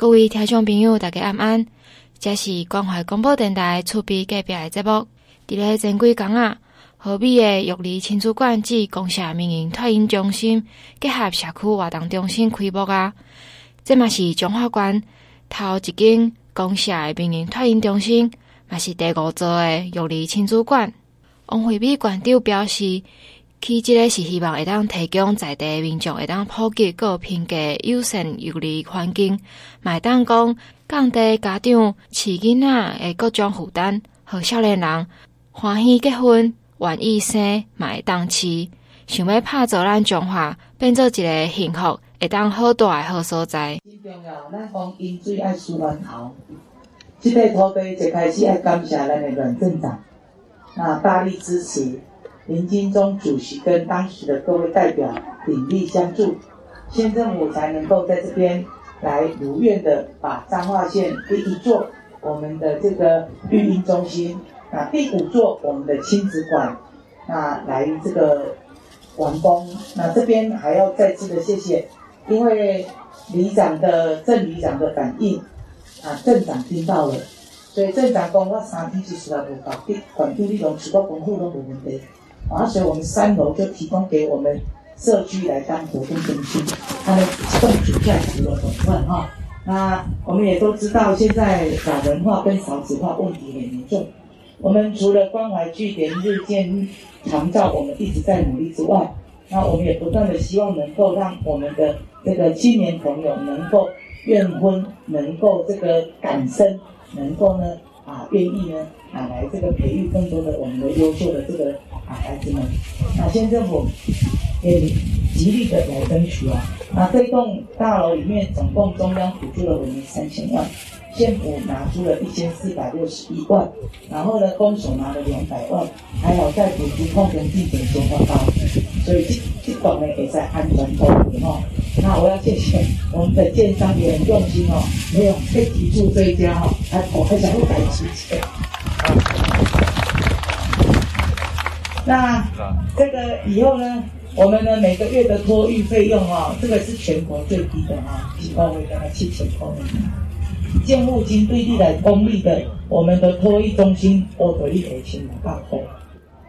各位听众朋友，大家晚安。这是关怀广播电台厝边隔壁的节目。伫咧前几天啊，和美的玉里亲子馆暨公社民营托婴中心结合社区活动中心开幕啊。这嘛是彰化县头一间公社的民营托婴中心，嘛是第五座的玉里亲子馆。王惠美馆长表示。其即个是希望会当提供在地民众会当普及个品格友善育儿环境，买当讲降低家长饲囡仔的各种负担，和少年人欢喜结婚、愿意生，买当饲，想要拍造咱中华变做一个幸福 会当好大的好所在。真重要，咱讲饮水爱输源头，这块土地一开始爱感谢咱的阮镇长，啊大力支持。林金忠主席跟当时的各位代表鼎力相助，县政府才能够在这边来如愿的把彰化县第一座我们的这个育婴中心，那第五座我们的亲子馆，那来这个完工。那这边还要再次的谢谢，因为里长的镇里长的反应，啊镇长听到了，所以镇长讲我三天就出来无搞定，管地利用许多公户都没问题。而且我们三楼就提供给我们社区来当活动中心，它的动主在十楼转换哈。那我们也都知道，现在老人化跟少子化问题很严重。我们除了关怀据点日渐长照，我们一直在努力之外，那我们也不断的希望能够让我们的这个青年朋友能够愿婚，能够这个感生，能够呢啊愿意呢啊来这个培育更多的我们的优秀的这个。啊，孩子们，那县政府也极力的来争取啊。那这栋大楼里面总共中央补助了我们三千万，县府拿出了一千四百六十一万，然后呢，公所拿了两百万，还好在补助后跟地点先花到，所以这这栋呢也在安全透明哈。那我要谢谢我们的建商也很用心哦，没有被提出追加哈，还我还想要改期钱。那这个以后呢，我们呢每个月的托育费用、哦，这个是全国最低的啊，几包会跟他七千块。建物金对地来公立的，我们的托育中心我可以给千两百块，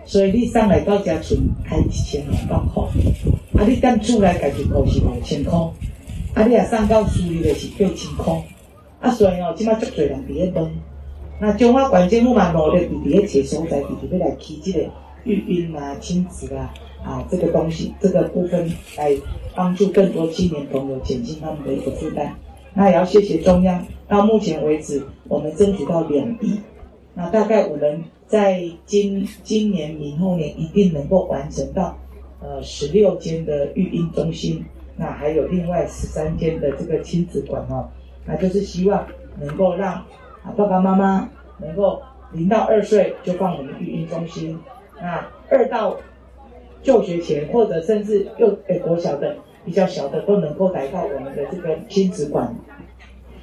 所以你上来到家存开一千两百块，啊你等出来改就扣是五千块，啊你啊上到私立的是八千块，啊所以哦，起码足多人伫咧问，那彰化县政府嘛努力伫伫咧找所在，伫伫要来起这个。育婴啊，亲子啊，啊，这个东西，这个部分来帮助更多青年朋友减轻他们的一个负担。那也要谢谢中央，到目前为止，我们争取到两亿。那大概我们在今今年、明后年一定能够完成到，呃，十六间的育婴中心，那还有另外十三间的这个亲子馆哦。那就是希望能够让啊爸爸妈妈能够零到二岁就放我们育婴中心。那二到就学前，或者甚至幼诶国小的比较小的，都能够来到我们的这个亲子馆，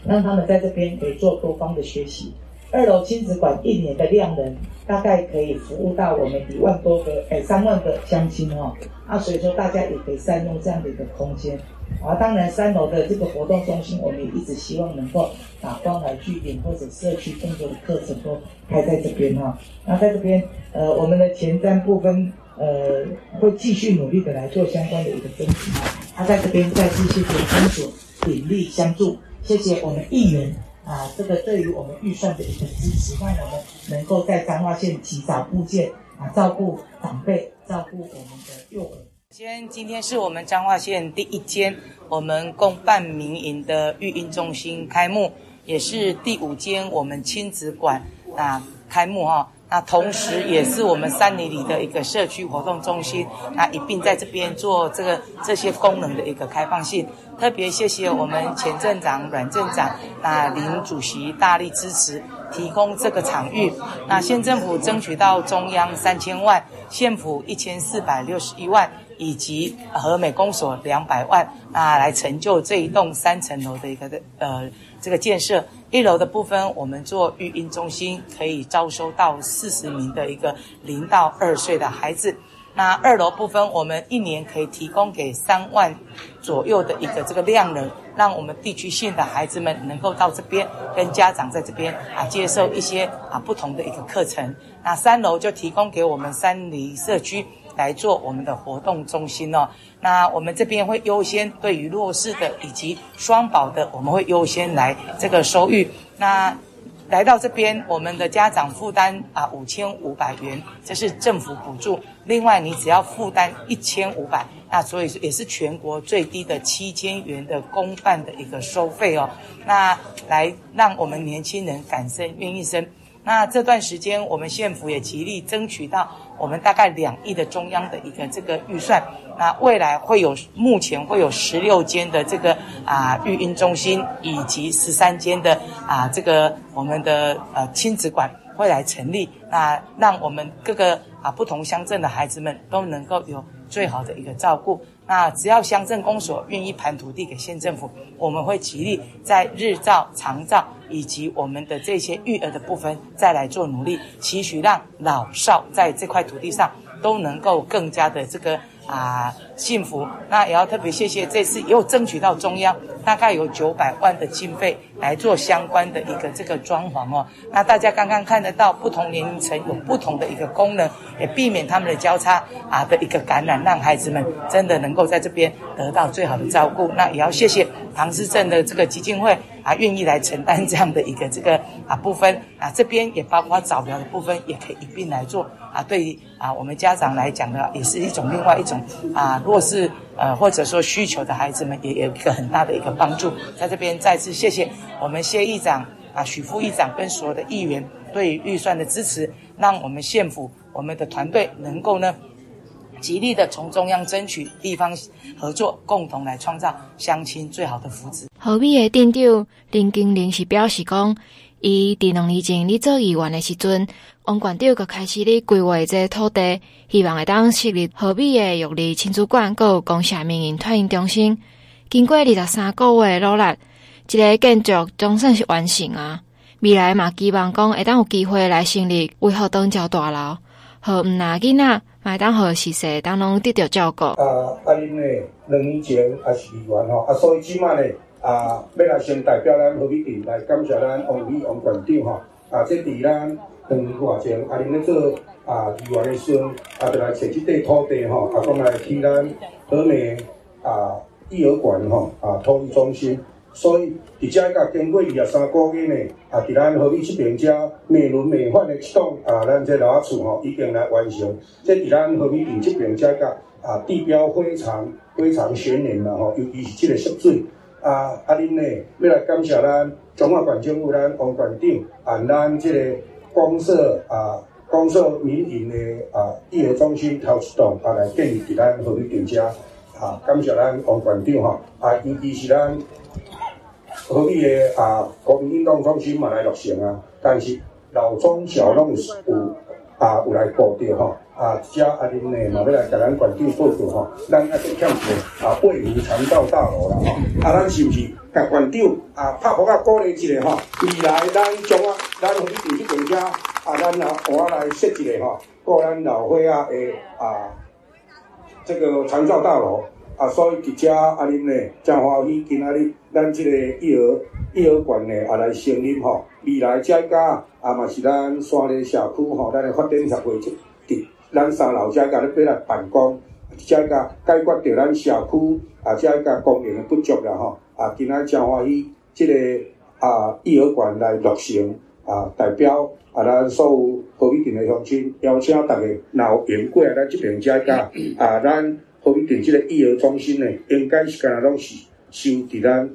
让他们在这边可以做多方的学习。二楼亲子馆一年的量人大概可以服务到我们一万多个诶三万个乡亲哦，啊，所以说大家也可以善用这样的一个空间。啊，当然三楼的这个活动中心，我们也一直希望能够把关怀据点或者社区更多的课程都开在这边哈。那在这边，呃，我们的前瞻部分，呃，会继续努力的来做相关的一个争取。他在这边再次谢谢公所鼎力相助，谢谢我们议员啊，这个对于我们预算的一个支持，让我们能够在彰化县及早布建啊，照顾长辈，照顾我们的幼儿。先，今天是我们彰化县第一间我们共办民营的育婴中心开幕，也是第五间我们亲子馆啊开幕哈。那同时也是我们三里里的一个社区活动中心，那一并在这边做这个这些功能的一个开放性。特别谢谢我们前镇长阮镇长，那林主席大力支持，提供这个场域。那县政府争取到中央三千万，县府一千四百六十一万。以及和美公所两百万啊，来成就这一栋三层楼的一个呃这个建设。一楼的部分，我们做育婴中心，可以招收到四十名的一个零到二岁的孩子。那二楼部分，我们一年可以提供给三万左右的一个这个量能，让我们地区性的孩子们能够到这边跟家长在这边啊接受一些啊不同的一个课程。那三楼就提供给我们三里社区来做我们的活动中心哦。那我们这边会优先对于弱势的以及双保的，我们会优先来这个收育。那来到这边，我们的家长负担啊五千五百元，这是政府补助。另外，你只要负担一千五百，那所以也是全国最低的七千元的公办的一个收费哦。那来让我们年轻人敢生愿意生。那这段时间，我们县府也极力争取到我们大概两亿的中央的一个这个预算。那未来会有，目前会有十六间的这个啊育婴中心，以及十三间的啊这个我们的呃亲子馆会来成立。那让我们各个啊不同乡镇的孩子们都能够有最好的一个照顾。那只要乡镇公所愿意盘土地给县政府，我们会极力在日照、长照以及我们的这些育儿的部分再来做努力，期许让老少在这块土地上都能够更加的这个。啊，幸福！那也要特别谢谢这次又争取到中央大概有九百万的经费来做相关的一个这个装潢哦。那大家刚刚看得到，不同年龄层有不同的一个功能，也避免他们的交叉啊的一个感染，让孩子们真的能够在这边得到最好的照顾。那也要谢谢唐氏镇的这个基金会啊，愿意来承担这样的一个这个啊部分啊，这边也包括早疗的部分，也可以一并来做。啊，对于啊，我们家长来讲呢，也是一种另外一种啊，弱势呃或者说需求的孩子们，也有一个很大的一个帮助。在这边再次谢谢我们谢议长啊、许副议长跟所有的议员对于预算的支持，让我们县府我们的团队能够呢，极力的从中央争取地方合作，共同来创造乡亲最好的福祉。河美的店长林金玲是表示讲。伊伫两年前咧做议员的时阵，王馆长就开始咧规划这土地，希望会当设立河美的育儿亲子馆，阁有公社民营托婴中心。经过二十三个月努力，这个建筑总算是完成啊！未来嘛，希望讲会当有机会来成立为何当桥大楼，和毋那囡仔，麦当和细细当拢得到照顾。啊，阿玲呢，两年前也是议员吼，啊，所以起码呢。啊，要来先代表咱河美镇来感谢咱王美王馆长吼。啊，这伫咱两年多前，阿玲咧做啊议员的时阵，啊，就来找这块土地吼，啊，讲来替咱河美啊育儿馆吼啊托育中心。所以，伫遮甲经过二十三个月呢，啊，伫咱河美这边遮美轮美奂的这栋啊，咱这老厝吼已经来完成。这伫咱河美镇这边遮甲啊地标非常非常显眼啦吼，尤其是这个湿水。啊，阿恁呢，要来感谢咱中华管政府咱王馆长，啊，咱这个公社啊，公社民营的啊育儿中心头一栋，啊来建立伫咱河美镇遮，啊，感谢咱王馆长吼，啊，尤其是咱河美的啊国民运动中心嘛来落成啊，但是老中小拢有啊有来报着吼。啊，遮阿玲呢，嘛要来甲咱馆长报告吼，咱还佫欠一个啊，八福长照大楼啦吼，啊，咱是毋是甲馆长啊拍鼓啊鼓励一下吼，未来咱将啊，咱河美镇这边遮啊，咱啊我来设一个吼，过咱老伙仔诶啊，这个长照大楼啊，所以伫遮阿恁呢，真欢喜今仔日咱这个育儿育儿馆呢，啊来成立吼，未来遮家啊嘛是咱山里社区吼，咱的发展协会就伫。咱三楼遮个咧要来办公，遮个解决着咱社区啊，遮个供应的不足啦吼。啊，今仔真欢喜，即个啊育儿馆来落成啊，代表啊咱所有河美镇的乡亲，邀请大家若有缘过来咱这边遮个啊，咱河美镇即个育儿中心呢，应该是干那拢是收伫咱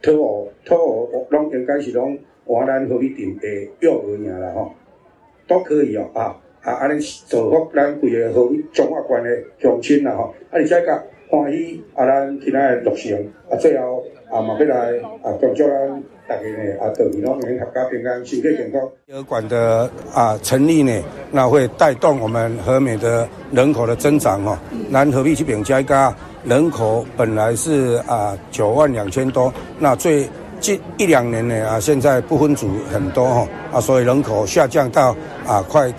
土湖土湖，拢应该是拢换咱河美镇的幼儿园啦吼，都可以哦啊。啊！安尼造福咱规个河美中华关的乡亲啦吼，啊！而且甲欢喜啊，咱今仔日落成啊，最后啊，嘛要来啊，恭祝咱大家呢啊，桃园农民合家平安，身体健康。育儿馆的啊成立呢，那会带动我们和美的人口的增长吼。咱河美这边加一个人口本来是啊九万两千多，那最近一两年呢啊，现在不分组很多吼啊，所以人口下降到啊快。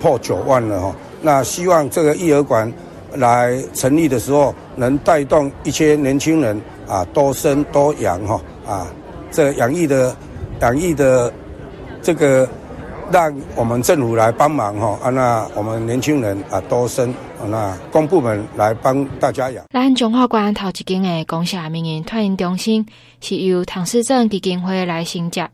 破九万了哈，那希望这个育儿馆来成立的时候，能带动一些年轻人啊，多生多养哈啊，这养育的养育的这个。让我们政府来帮忙哈，啊，那我们年轻人啊多生，那公部门来帮大家养。咱中华关头一间的公社民营托婴中心是由唐氏症基金会来承接。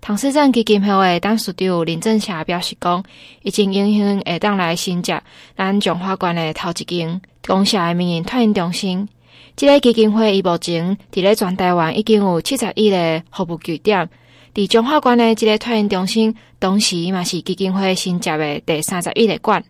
唐氏症基金会的董事长林正霞表示讲，已经应允会当来承接咱中华关的头一间公社民营托婴中心。这个基金会伊目前伫咧全台湾已经有七十一个服务据点。伫中华关的这个托婴中心，同时嘛是基金会新接的第三十一个馆。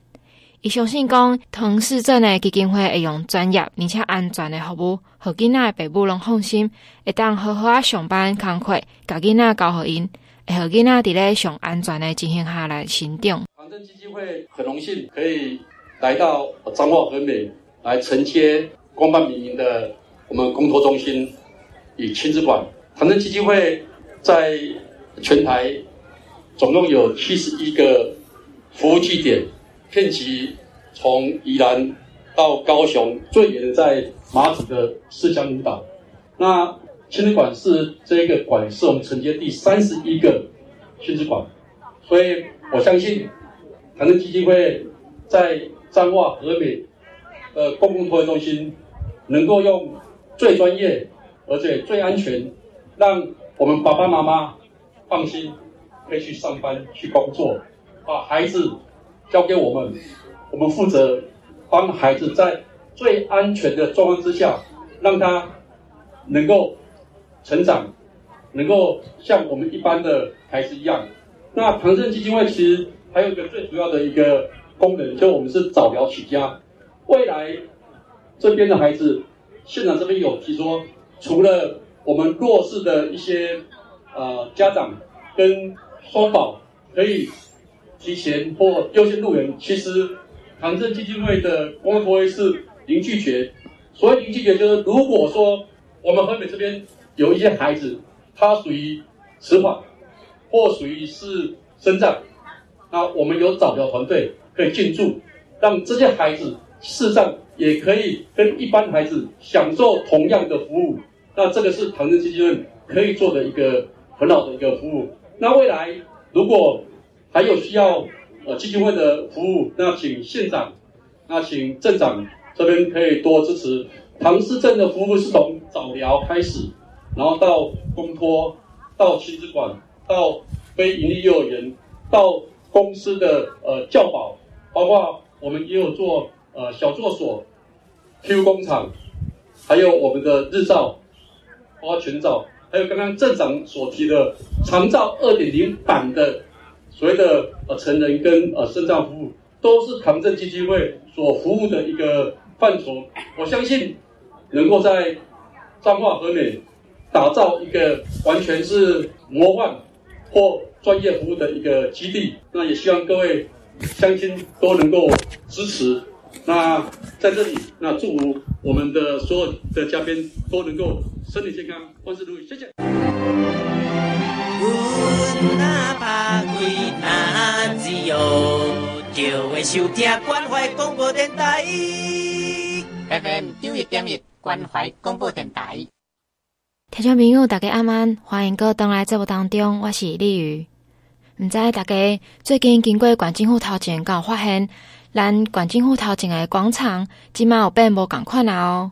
伊相信讲，唐氏镇的基金会会用专业而且安全的服务，互囡仔父母拢放心，会当好好啊上班工作，甲囡仔教互因，会互囡仔伫咧上安全的情形下来成长。反正基金会很荣幸可以来到彰化和美来承接公办民营的我们公托中心与亲子馆。唐症基金会。在全台总共有七十一个服务据点，遍及从宜兰到高雄，最远在马祖的四乡五岛。那亲子馆是这个馆，是我们承接第三十一个亲子馆，所以我相信唐症基金会在彰化和美呃公共托育中心，能够用最专业而且最安全让。我们爸爸妈妈放心，可以去上班去工作，把孩子交给我们，我们负责帮孩子在最安全的状况之下，让他能够成长，能够像我们一般的孩子一样。那唐症基金会其实还有一个最主要的一个功能，就我们是早疗起家。未来这边的孩子，现场这边有提说，除了我们弱势的一些呃家长跟双宝可以提前或优先入园。其实唐症基金会的公托会是零拒绝，所谓零拒绝就是如果说我们河北这边有一些孩子，他属于迟缓或属于是身障，那我们有早教团队可以进驻，让这些孩子事实上也可以跟一般孩子享受同样的服务。那这个是唐症基金会可以做的一个很好的一个服务。那未来如果还有需要呃基金会的服务，那请县长，那请镇长这边可以多支持。唐氏症的服务是从早疗开始，然后到公托，到亲子馆，到非营利幼儿园，到公司的呃教保，包括我们也有做呃小作所、Q 工厂，还有我们的日照。包括全照，还有刚刚镇长所提的长照二点零版的所谓的呃成人跟呃肾脏服务，都是唐镇基金会所服务的一个范畴。我相信能够在彰化和美打造一个完全是模范或专业服务的一个基地。那也希望各位乡亲都能够支持。那在这里，那祝福我们的所有的嘉宾都能够。身体健康，万事如意，谢谢。FM 九一点一关怀广播电台。听众朋友，大家晚安，欢迎各位登来节目当中，我是李宇。唔知大家最近经过关政府头前，敢有发现咱县政府头前的广场，今嘛有变无共款啊哦。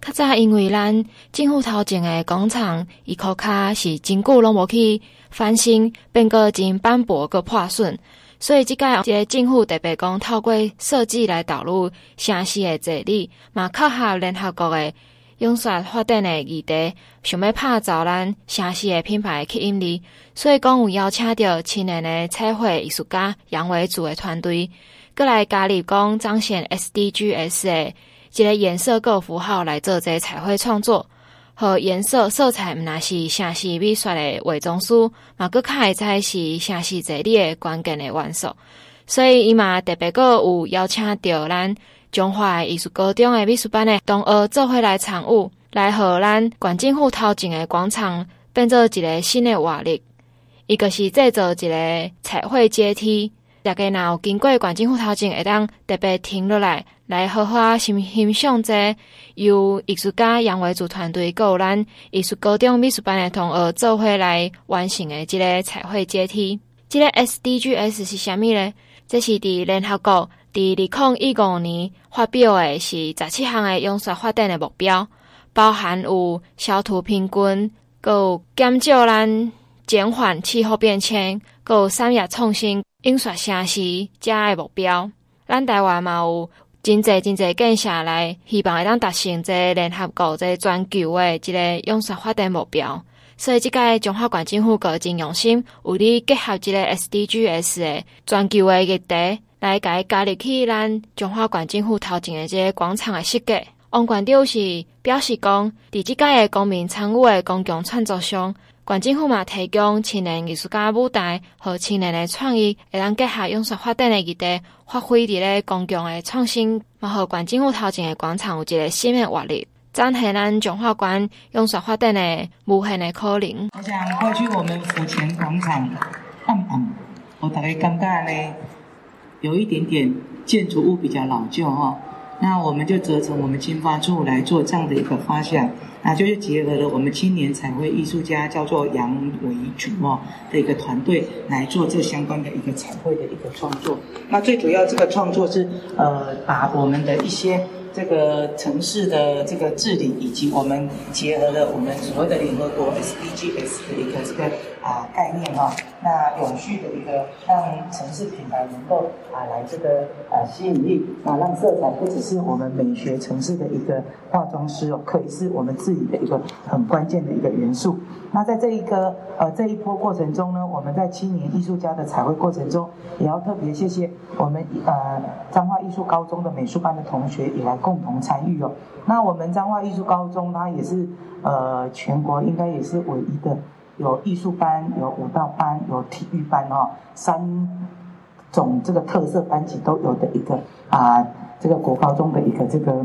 较早因为咱政府头前的广场，伊箍骹是真久拢无去翻新，变个真斑驳个破损，所以即届即个政府特别讲透过设计来导入城市的治理，嘛靠合联合国的永续发展的议题，想要拍造咱城市的品牌吸引力，所以讲有邀请到青年的彩绘艺术家杨维祖的团队，过来加入讲彰显 SDGs 的。一个颜色个符号来做这彩绘创作，和颜色色彩毋那是城市美学的伪装书，嘛阁较会知是城市治理的关键的元素。所以伊嘛特别阁有邀请到咱中华艺术高中的美术班的同学做伙来参与，来和咱关政府头前的广场变做一个新的活力。伊个是制造一个彩绘阶梯，大家若有经过县政府头前，会当特别停落来，来好好欣欣赏这由艺术家杨维祖团队，还有咱艺术高中美术班的同学做伙来完成的这个彩绘阶梯。这个 SDGs 是啥物呢？这是伫联合国伫二零一五年发表的，是十七项的永续发展的目标，包含有消除贫困，阁有减少咱减缓气候变迁，阁有产业创新。印刷城市遮个目标，咱台湾嘛有真侪真侪建设来，希望会当达成这联合国这全球的这个永续发展目标。所以，即个中华管政府阁真用心，有哩结合这个 SDGs 的全球的议题，来甲加入去咱中华管政府头前的这个广场的设计。王馆长是表示讲，伫即个的公民参与的公共创作上。县政府嘛提供青年艺术家舞台和青年的创意，会当结合永续发展的议题，发挥伫咧公共的创新。嘛，和县政府头前的广场有一个新的活力，展现咱中华县永续发展的无限的可能。我想过去我们府前广场暗暗，我大概感觉呢，有一点点建筑物比较老旧哈，那我们就责成我们经发处来做这样的一个发想。那就是结合了我们青年彩绘艺术家叫做杨维竹哦的一个团队来做这相关的一个彩绘的一个创作。那最主要这个创作是呃把我们的一些。这个城市的这个治理，以及我们结合了我们所谓的联合国 SDGs 的一个这个啊概念哈、那永续的一个让城市品牌能够啊来这个啊吸引力啊，让色彩不只是我们美学城市的一个化妆师哦，可以是我们自己的一个很关键的一个元素。那在这一个呃这一波过程中呢，我们在青年艺术家的彩绘过程中，也要特别谢谢我们呃彰化艺术高中的美术班的同学也来共同参与哦。那我们彰化艺术高中它也是呃全国应该也是唯一的有艺术班、有舞蹈班、有体育班哦，三种这个特色班级都有的一个啊、这个国高中的一个这个。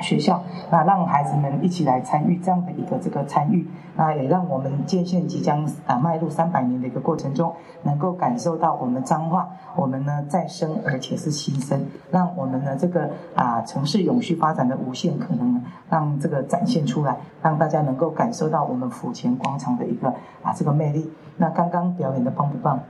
学校，那让孩子们一起来参与这样的一个这个参与，那也让我们建县即将啊迈入三百年的一个过程中，能够感受到我们彰化，我们呢再生而且是新生，让我们呢这个啊城市永续发展的无限可能，让这个展现出来，让大家能够感受到我们府前广场的一个啊这个魅力。那刚刚表演的棒不棒？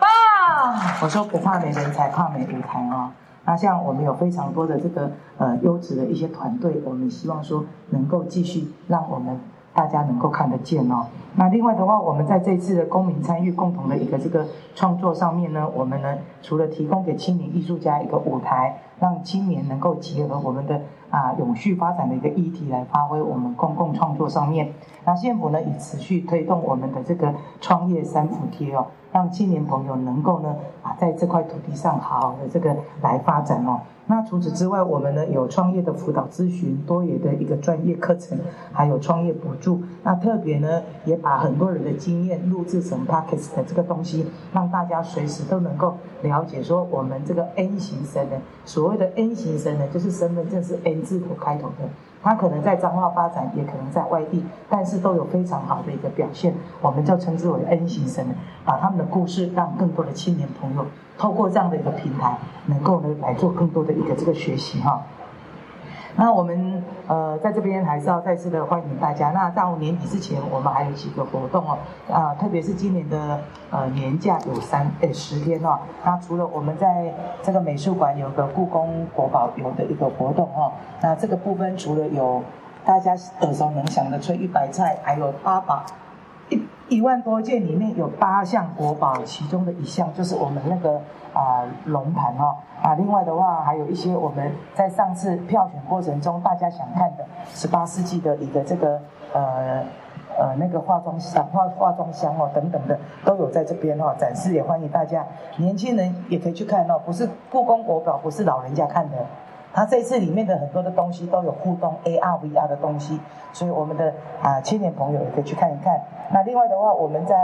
棒！我说不怕没人才，怕没舞台哦。那像我们有非常多的这个呃优质的一些团队，我们希望说能够继续让我们大家能够看得见哦。那另外的话，我们在这次的公民参与共同的一个这个创作上面呢，我们呢除了提供给青年艺术家一个舞台，让青年能够结合我们的啊永续发展的一个议题来发挥我们公共创作上面。那县府呢也持续推动我们的这个创业三伏贴哦。让青年朋友能够呢啊，在这块土地上好好的这个来发展哦。那除此之外，我们呢有创业的辅导咨询、多元的一个专业课程，还有创业补助。那特别呢也把很多人的经验录制成 Podcast 的这个东西，让大家随时都能够了解说我们这个 N 型生呢，所谓的 N 型生呢，就是身份证是 N 字母开头的。他可能在彰化发展，也可能在外地，但是都有非常好的一个表现，我们就称之为 N 型生，把他们的故事让更多的青年朋友透过这样的一个平台，能够呢来做更多的一个这个学习哈。那我们呃在这边还是要再次的欢迎大家。那到年底之前，我们还有几个活动哦，啊，特别是今年的呃年假有三呃十天哦。那除了我们在这个美术馆有个故宫国宝游的一个活动哦，那这个部分除了有大家耳熟能详的翠玉白菜，还有八宝。一万多件里面有八项国宝，其中的一项就是我们那个啊龙盘哦啊，另外的话还有一些我们在上次票选过程中大家想看的十八世纪的一个这个呃呃那个化妆箱化化妆箱哦等等的都有在这边哦展示，也欢迎大家年轻人也可以去看哦，不是故宫国宝，不是老人家看的。它这次里面的很多的东西都有互动 AR、VR 的东西，所以我们的啊青年朋友也可以去看一看。那另外的话，我们在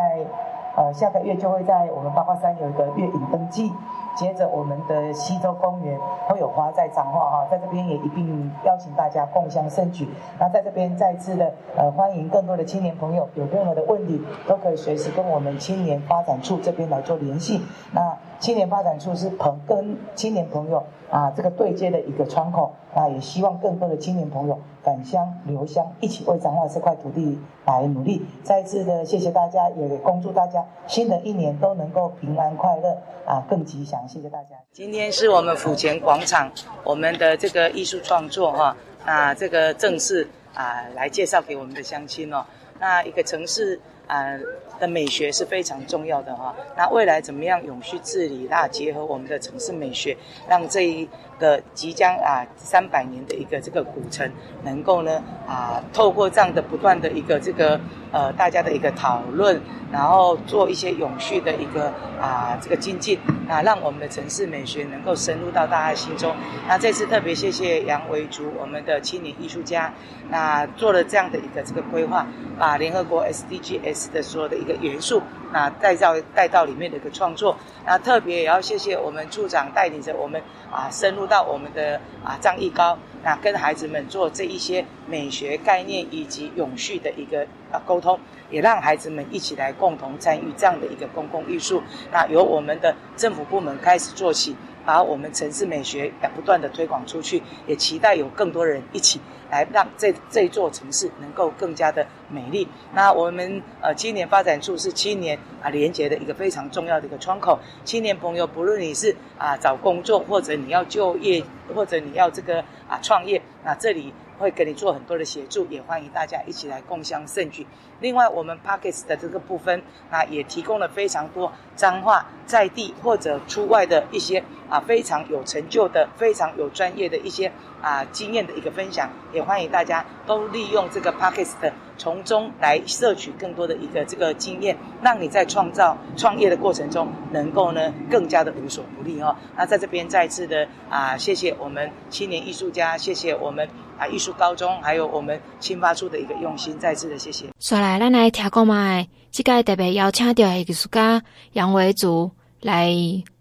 呃下个月就会在我们八卦山有一个月影登记。接着我们的西洲公园会有花在彰化哈，在这边也一并邀请大家共襄盛举。那在这边再次的呃欢迎更多的青年朋友，有任何的问题都可以随时跟我们青年发展处这边来做联系。那青年发展处是朋跟青年朋友啊这个对接的一个窗口，那也希望更多的青年朋友返乡留乡，一起为彰化这块土地来努力。再次的谢谢大家，也恭祝大家新的一年都能够平安快乐啊，更吉祥。谢谢大家。今天是我们府前广场我们的这个艺术创作哈啊，这个正式啊来介绍给我们的乡亲哦。那一个城市啊。的美学是非常重要的哈，那未来怎么样永续治理？那结合我们的城市美学，让这一的即将啊三百年的一个这个古城，能够呢啊透过这样的不断的一个这个呃大家的一个讨论，然后做一些永续的一个啊这个精进啊，让我们的城市美学能够深入到大家心中。那这次特别谢谢杨维竹我们的青年艺术家，那做了这样的一个这个规划，把联合国 SDGs 的所有的一个元素，那带到带到里面的一个创作，那特别也要谢谢我们处长带领着我们啊，深入到我们的啊张艺高，那跟孩子们做这一些美学概念以及永续的一个啊沟通，也让孩子们一起来共同参与这样的一个公共艺术，那由我们的政府部门开始做起。把我们城市美学不断的推广出去，也期待有更多人一起来让这这座城市能够更加的美丽。那我们呃青年发展处是青年啊连接的一个非常重要的一个窗口。青年朋友，不论你是啊找工作，或者你要就业，或者你要这个啊创业，那这里。会给你做很多的协助，也欢迎大家一起来共襄盛举。另外，我们 Podcast 的这个部分啊，也提供了非常多彰化在地或者出外的一些啊非常有成就的、非常有专业的一些啊经验的一个分享，也欢迎大家都利用这个 Podcast 从中来摄取更多的一个这个经验，让你在创造创业的过程中能够呢更加的无所不利哦。那在这边再次的啊，谢谢我们青年艺术家，谢谢我们。啊！艺术高中，还有我们新发出的一个用心，再次的谢谢。来，咱来听讲嘛，这届特别邀请到的艺术家杨维竹来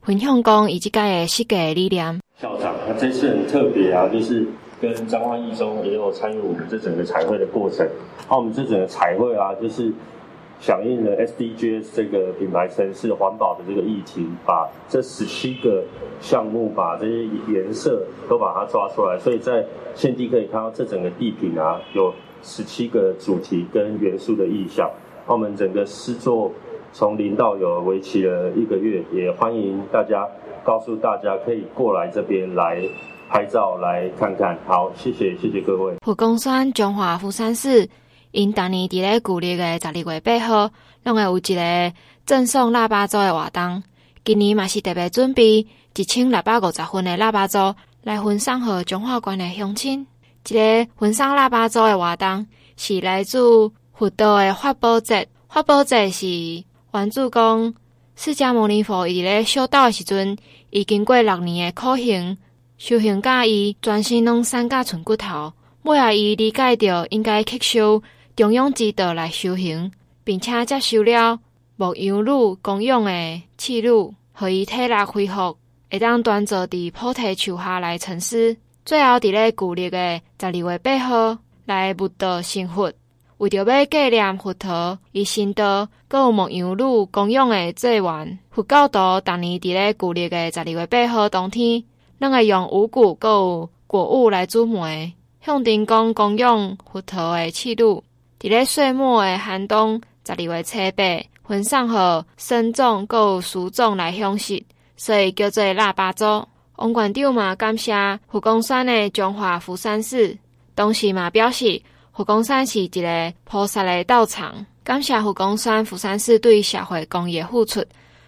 分享讲以及个的设计理念。校长，他这次很特别啊，就是跟彰化艺中也有参与我们这整个彩绘的过程。那我们这整个彩绘啊，就是。响应了 SDGs 这个品牌城市环保的这个议题，把这十七个项目，把这些颜色都把它抓出来，所以在现地可以看到这整个地坪啊，有十七个主题跟元素的意象。那我们整个诗作从零到有，为期了一个月，也欢迎大家告诉大家可以过来这边来拍照来看看。好，谢谢谢谢各位。福冈县彰化福山市。因当年伫咧旧历的十二月八号，拢会有一个赠送腊八粥的活动。今年嘛是特别准备一千六百五十份的腊八粥来分送给彰化县的乡亲。一个分送腊八粥的活动是来自佛道的法宝节。法宝节是原主讲释迦牟尼佛伊咧修道的时阵，伊经过六年的苦行修行，甲伊全身拢散甲剩骨头，尾仔伊理解着应该吸收。中庸之道来修行，并且接受了牧羊女供养的赐乳，互伊体力恢复，会当端坐伫菩提树下来沉思。最后伫咧旧历诶十二月八号来悟道成佛，为着要纪念佛陀伊心道，阁有牧羊女供养诶祭愿。佛教徒逐年伫咧旧历诶十二月八号当天，拢会用五谷阁有谷物来煮糜，向天公供养佛陀的赐乳。伫咧岁末诶寒冬，十二月初八，分送予僧众阁有书众来享食，所以叫做腊八粥。王馆长嘛感谢福冈县诶彰化福山寺，同时嘛表示福冈山是一个菩萨的道场，感谢福冈县福山寺对社会公益诶付出，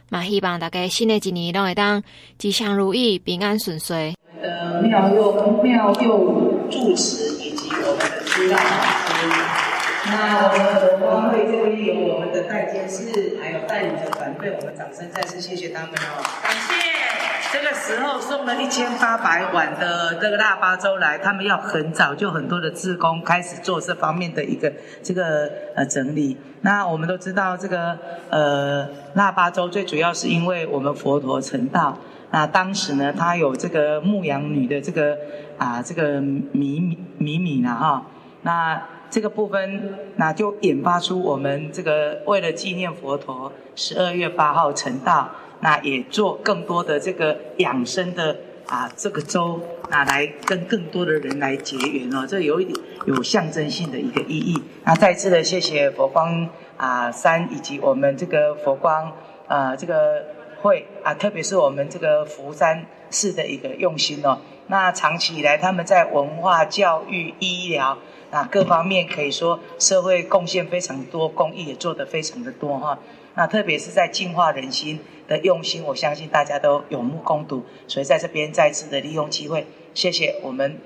嘛希望大家新的一年都会当吉祥如意、平安顺遂。呃，妙用妙用住持以及我们的指导老师。那我们佛光会这边有我们的代监事，还有带领的团队，我们掌声再次谢谢他们哦。感谢这个时候送了一千八百碗的这个腊八粥来，他们要很早就很多的志工开始做这方面的一个这个呃整理。那我们都知道这个呃腊八粥最主要是因为我们佛陀成道。那当时呢，他有这个牧羊女的这个啊这个米米米米呢哈，那这个部分那就引发出我们这个为了纪念佛陀十二月八号成道，那也做更多的这个养生的啊这个粥，那来跟更多的人来结缘哦，这有一点有象征性的一个意义。那再次的谢谢佛光啊山以及我们这个佛光啊这个。会啊，特别是我们这个福山市的一个用心哦。那长期以来，他们在文化、教育、医疗啊各方面，可以说社会贡献非常多，公益也做得非常的多哈。那特别是在净化人心的用心，我相信大家都有目共睹。所以在这边再次的利用机会，谢谢我们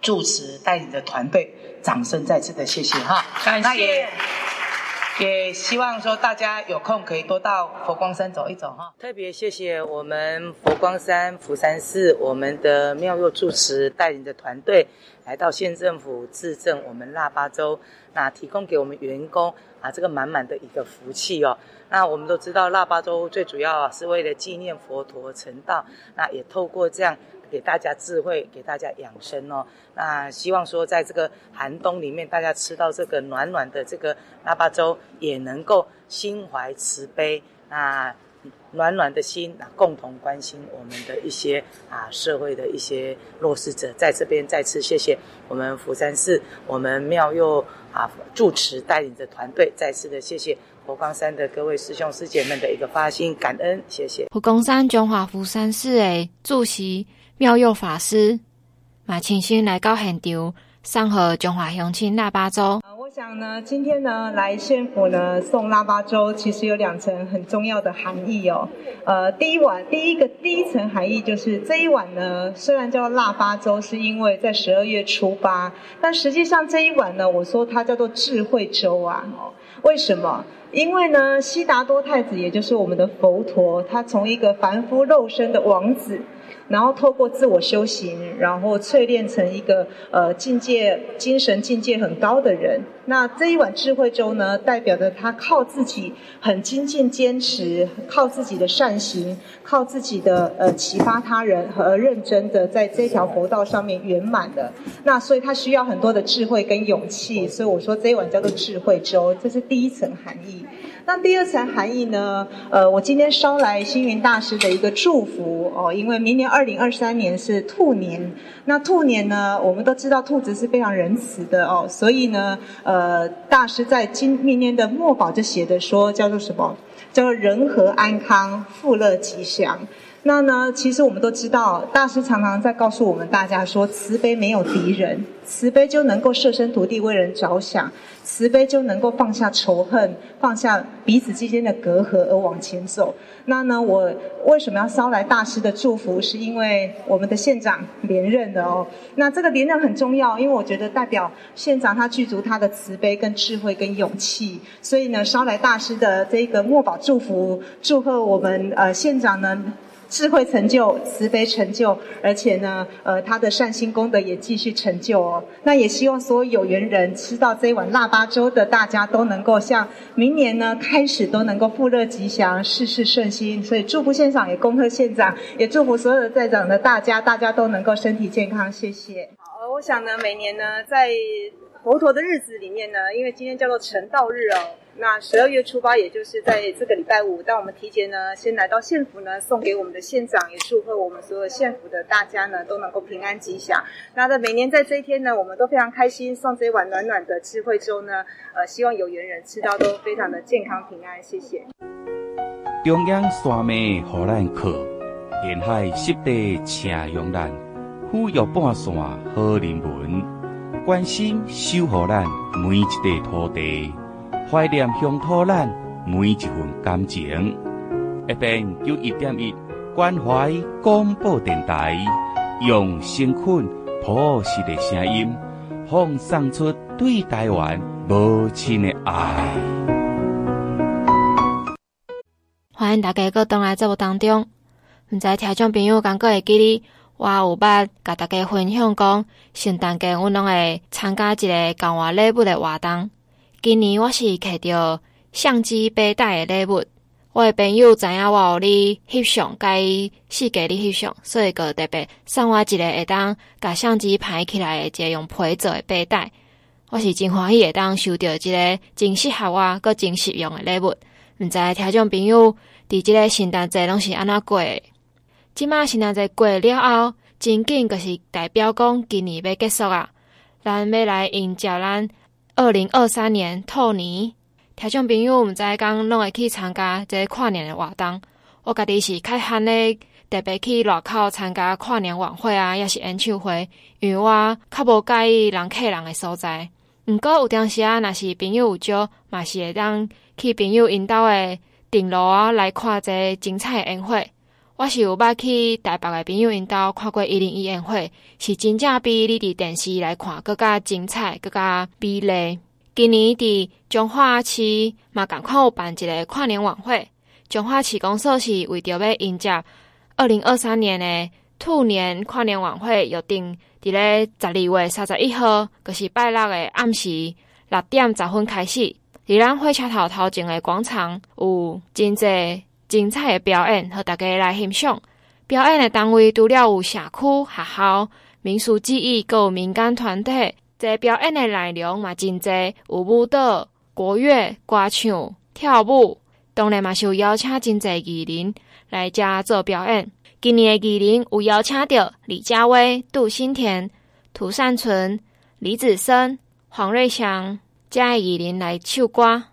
住持带领的团队，掌声再次的谢谢哈。感谢。也希望说大家有空可以多到佛光山走一走哈。特别谢谢我们佛光山福山寺我们的妙佑住持带领的团队来到县政府致赠我们腊八粥，那提供给我们员工啊这个满满的一个福气哦。那我们都知道腊八粥最主要啊是为了纪念佛陀成道，那也透过这样。给大家智慧，给大家养生哦。那希望说，在这个寒冬里面，大家吃到这个暖暖的这个腊八粥，也能够心怀慈悲，那暖暖的心，那共同关心我们的一些啊社会的一些弱势者。在这边再次谢谢我们福山寺，我们妙佑啊住持带领着团队，再次的谢谢佛光山的各位师兄师姐们的一个发心感恩，谢谢佛光山中华福山寺的主席。妙佑法师，马庆新来到现场，送贺中华乡亲腊八粥。想呢，今天呢来县府呢送腊八粥，其实有两层很重要的含义哦。呃，第一碗，第一个第一层含义就是这一碗呢，虽然叫腊八粥，是因为在十二月初八，但实际上这一碗呢，我说它叫做智慧粥啊。哦，为什么？因为呢，悉达多太子，也就是我们的佛陀，他从一个凡夫肉身的王子。然后透过自我修行，然后淬炼成一个呃境界、精神境界很高的人。那这一碗智慧粥呢，代表着他靠自己很精进坚持，靠自己的善行，靠自己的呃启发他人和认真的在这条佛道上面圆满的。那所以他需要很多的智慧跟勇气，所以我说这一碗叫做智慧粥，这是第一层含义。那第二层含义呢？呃，我今天捎来星云大师的一个祝福哦，因为明年二二零二三年是兔年，那兔年呢，我们都知道兔子是非常仁慈的哦，所以呢，呃，大师在今明年的墨宝就写的说，叫做什么？叫做人和安康，富乐吉祥。那呢，其实我们都知道，大师常常在告诉我们大家说，慈悲没有敌人，慈悲就能够设身处地为人着想，慈悲就能够放下仇恨，放下彼此之间的隔阂而往前走。那呢，我为什么要捎来大师的祝福？是因为我们的县长连任的哦。那这个连任很重要，因为我觉得代表县长他具足他的慈悲、跟智慧、跟勇气，所以呢，捎来大师的这个墨宝祝福，祝贺我们呃县长呢。智慧成就，慈悲成就，而且呢，呃，他的善心功德也继续成就哦。那也希望所有有缘人吃到这一碗腊八粥的大家都能够像明年呢开始都能够富乐吉祥，事事顺心。所以祝福县长，也恭贺县长，也祝福所有的在场的大家，大家都能够身体健康。谢谢。好，我想呢，每年呢，在佛陀的日子里面呢，因为今天叫做成道日哦。那十二月初八，也就是在这个礼拜五，当我们提前呢，先来到县府呢，送给我们的县长，也祝贺我们所有县府的大家呢，都能够平安吉祥。那在每年在这一天呢，我们都非常开心，送这一碗暖暖的智慧粥呢，呃，希望有缘人吃到都非常的健康平安。谢谢。中央山脉互咱靠，沿海湿地请用咱，抚育半山好人文，关心守护咱每一块土地。怀念乡土咱每一份感情，一边就一点一关怀广播电台，用诚恳朴实的声音，放送出对台湾母亲的爱。欢迎大家搁当来节目当中，毋知听众朋友敢搁会记哩，我有捌甲大家分享讲，圣诞节我拢会参加一个交换礼物的活动。今年我是摕到相机背带的礼物，我的朋友知影我有咧翕相，甲伊四界咧翕相，所以个特别送我一个会当甲相机拍起来的一个用皮做的背带。我是真欢喜会当收到一个真适合我、搁真实用的礼物。毋知听众朋友伫即个圣诞节拢是安怎过的？即马圣诞节过了后，真紧就是代表讲今年要结束啊！咱要来迎接咱二零二三年兔年。听众朋友，毋知讲拢会去参加这个跨年的活动。我家己是较罕的，特别去外口参加跨年晚会啊，也是演唱会，因为我较无介意人客人的所在。毋过有当时啊，若是朋友有招，嘛是会当去朋友因兜的顶楼啊来看这精彩的宴会。我是有捌去台北的朋友因兜看过一零一宴会，是真正比你伫电视来看更加精彩，更加美丽。今年伫彰化市嘛，共款有办一个跨年晚会。彰化市公所是为着要迎接二零二三年的兔年跨年晚会，约定伫咧十二月三十一号，就是拜六的暗时六点十分开始。伫咱火车头头前的广场有真侪精彩的表演，和大家来欣赏。表演的单位除了有社区、学校、民俗技艺，各有民间团体。这表演的内容嘛真济，有舞蹈、国乐、歌唱、跳舞，当然嘛是有邀请真济艺人来遮做表演。今年的艺人有邀请到李佳薇、杜新田、涂善存、李子森、黄瑞祥遮的艺人来唱歌。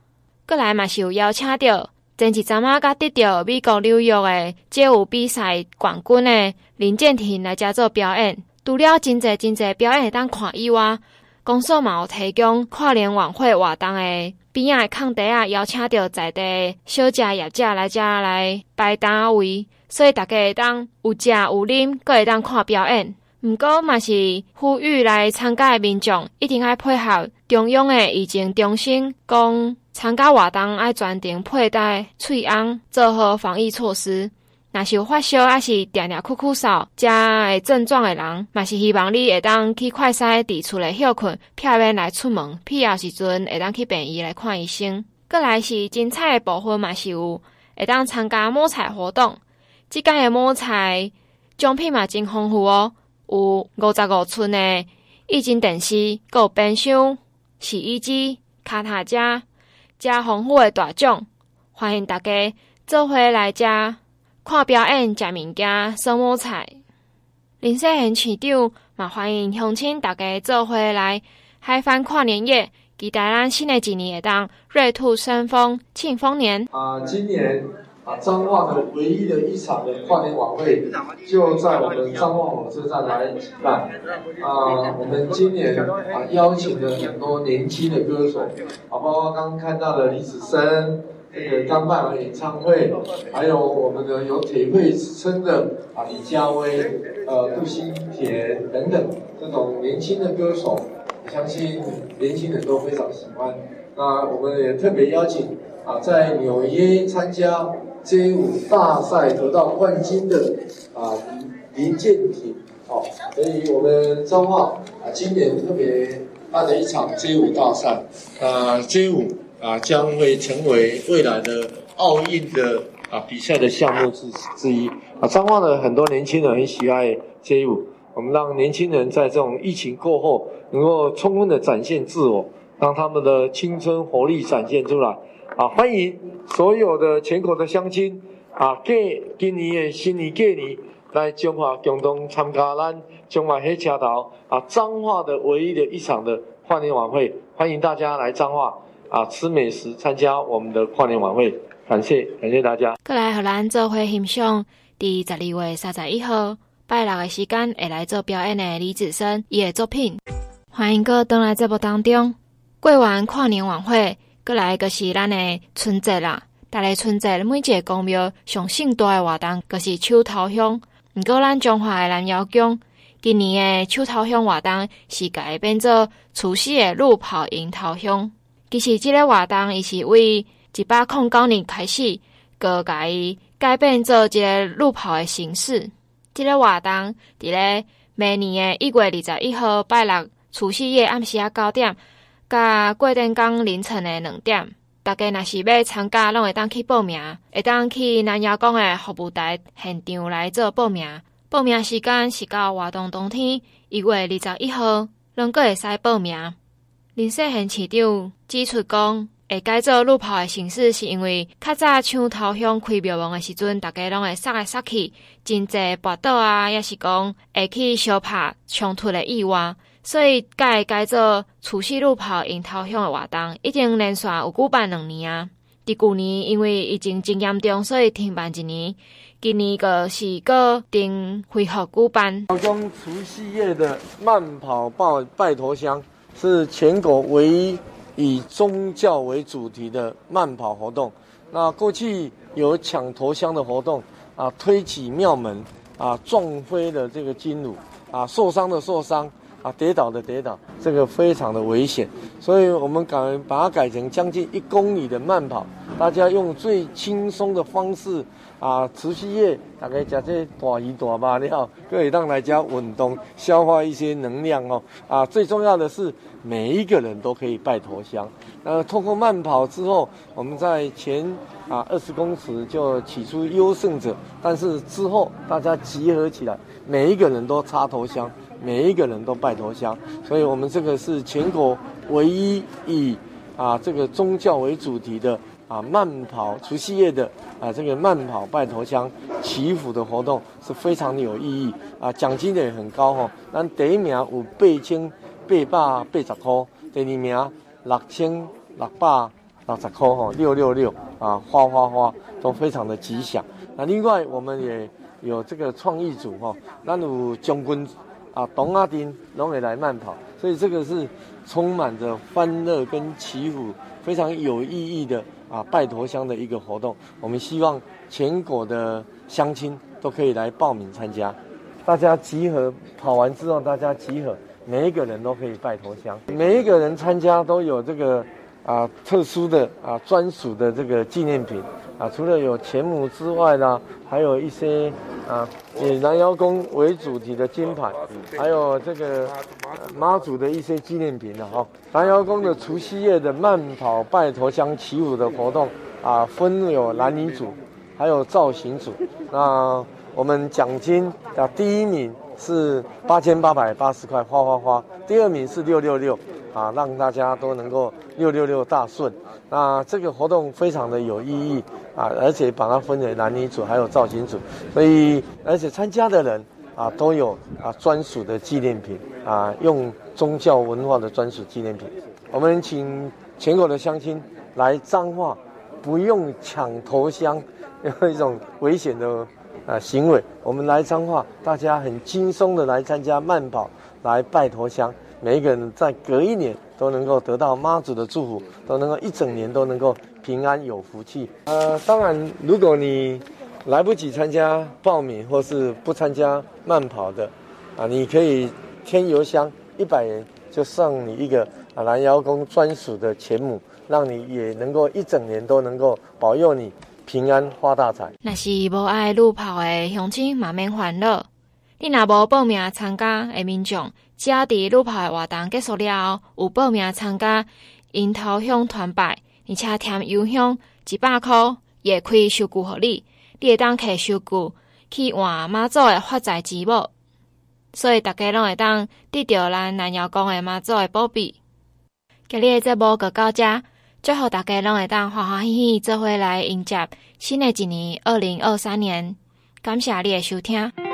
过来嘛是有邀请到前一阵仔甲得到美国纽约的街舞比赛冠军的林建廷来遮做表演。除了真济真济表演会当看以外，公所嘛有提供跨年晚会活动的边仔的空地啊，邀请到在地小食业者来遮来摆摊位，所以大家会当有食有啉，搁会当看表演。毋过嘛是呼吁来参加的民众一定要配合中央的疫情中心，讲参加活动爱专程佩戴喙瓮，做好防疫措施。若是有发烧，还是定定酷酷嗽，这个症状的人，嘛是希望你会当去快筛，伫厝内休困，避免来出门。必要时阵会当去病院来看医生。过来是精彩的部分，嘛是有会当参加摸彩活动。即间的摸彩奖品嘛真丰富哦，有五十五寸的液晶电视，阁有冰箱、洗衣机、卡塔加，加丰富的大奖，欢迎大家做伙来遮。看表演、食物件、收摸彩，林世贤市长嘛欢迎乡亲大家做伙来嗨翻跨年夜，期待咱新诶一年会当瑞兔生风庆丰年。啊，今年啊彰化的唯一的一场的跨年晚会就在我们彰化火车站来举办。啊，我们今年啊邀请了很多年轻的歌手，啊，包括刚刚看到的李子升。这个刚办完演唱会，还有我们的有铁肺之称的啊李佳薇、呃杜新田等等这种年轻的歌手，我相信年轻人都非常喜欢。那我们也特别邀请啊在纽约参加街舞大赛得到冠军的啊林建廷，哦，所以我们彰化啊今年特别办了一场街舞大赛啊街舞。啊，将会成为未来的奥运的啊比赛的项目之之一。啊，彰化的很多年轻人很喜爱街舞，我们让年轻人在这种疫情过后，能够充分的展现自我，让他们的青春活力展现出来。啊，欢迎所有的全国的乡亲啊，过今年的新年过年来彰化共同参加咱彰化火车头啊彰化的唯一的一场的跨年晚会，欢迎大家来彰化。啊！吃美食，参加我们的跨年晚会，感谢感谢大家。过来和咱做会欣赏，第十二月三十一号拜六的时间会来做表演的李子生伊的作品。欢迎各位登来节目当中。过完跨年晚会，过来就是咱的春节啦。大个春节每一个公庙上盛大诶活动，就是手头香。毋过咱中华的南瑶宫，今年的手头香活动是改变做除夕的路跑迎头香。其实，这个活动伊是为一百零九年开始，个改改变做一个路跑的形式。这个活动伫咧明年的一月二十一号拜六除夕夜暗时啊九点，甲过电工凌晨的两点，大家若是要参加，拢会当去报名，会当去南瑶宫的服务台现场来做报名。报名时间是到活动当天一月二十一号，拢个会使报名。林世贤市长指出讲，会改做路跑的形式，是因为较早抢头香开庙门的时阵，大家拢会杀来杀去，真济跋倒啊，也是讲会去相拍冲突的意外。所以改改做除夕路跑迎头香的活动，已经连续有举办两年啊。伫旧年因为疫情真严重，所以停办一年。今年个是个定恢复举办。南瑶宫除夕夜的慢跑拜拜头香，是全国唯一以宗教为主题的慢跑活动。那过去有抢头香的活动啊，推起庙门啊，撞飞的这个金炉啊，受伤的受伤啊，跌倒的跌倒，这个非常的危险。所以我们改把它改成将近一公里的慢跑，大家用最轻松的方式。啊，除夕夜大概吃这大鱼大肉了，可以让大家运动，消化一些能量哦。啊，最重要的是每一个人都可以拜头香。那通过慢跑之后，我们在前啊二十公尺就起出优胜者，但是之后大家集合起来，每一个人都插头香，每一个人都拜头香。所以我们这个是全国唯一以啊这个宗教为主题的。啊，慢跑除夕夜的啊，这个慢跑拜头香祈福的活动是非常的有意义啊，奖金也很高哈。咱第一名有八千八百八十块，第二名六千六百六十块哈，六六六啊，花花花都非常的吉祥。那另外我们也有这个创意组哈，那有将军啊，董阿丁拢会来慢跑，所以这个是充满着欢乐跟祈福，非常有意义的。啊，拜陀香的一个活动，我们希望全国的乡亲都可以来报名参加。大家集合跑完之后，大家集合，每一个人都可以拜头香。每一个人参加都有这个啊特殊的啊专属的这个纪念品啊，除了有钱母之外呢，还有一些啊以南瑶宫为主题的金牌，还有这个。妈祖的一些纪念品的哈，南瑶宫的除夕夜的慢跑拜头香起舞的活动啊，分有男女组，还有造型组。那我们奖金啊，第一名是八千八百八十块花花花，第二名是六六六啊，让大家都能够六六六大顺。那这个活动非常的有意义啊，而且把它分为男女组还有造型组，所以而且参加的人。啊，都有啊专属的纪念品啊，用宗教文化的专属纪念品。我们请全国的乡亲来彰化，不用抢头香，有一种危险的啊行为。我们来彰化，大家很轻松的来参加慢跑，来拜头香。每一个人在隔一年都能够得到妈祖的祝福，都能够一整年都能够平安有福气。呃，当然，如果你来不及参加报名或是不参加慢跑的，啊，你可以添油香一百元，就送你一个啊蓝瑶宫专属的钱母，让你也能够一整年都能够保佑你平安发大财。那是无爱路跑的乡亲嘛免烦恼，你若无报名参加的民众，只要伫路跑的活动结束了后，有报名参加迎头香团拜，而且添油香一百块，也可以收据给你。你会当摕收据去换妈祖的发财之宝，所以大家拢会当得到咱南瑶宫的妈祖的保庇。今日的节目就到这，最后大家拢会当欢欢喜喜做伙来迎接新的一年二零二三年。感谢你的收听。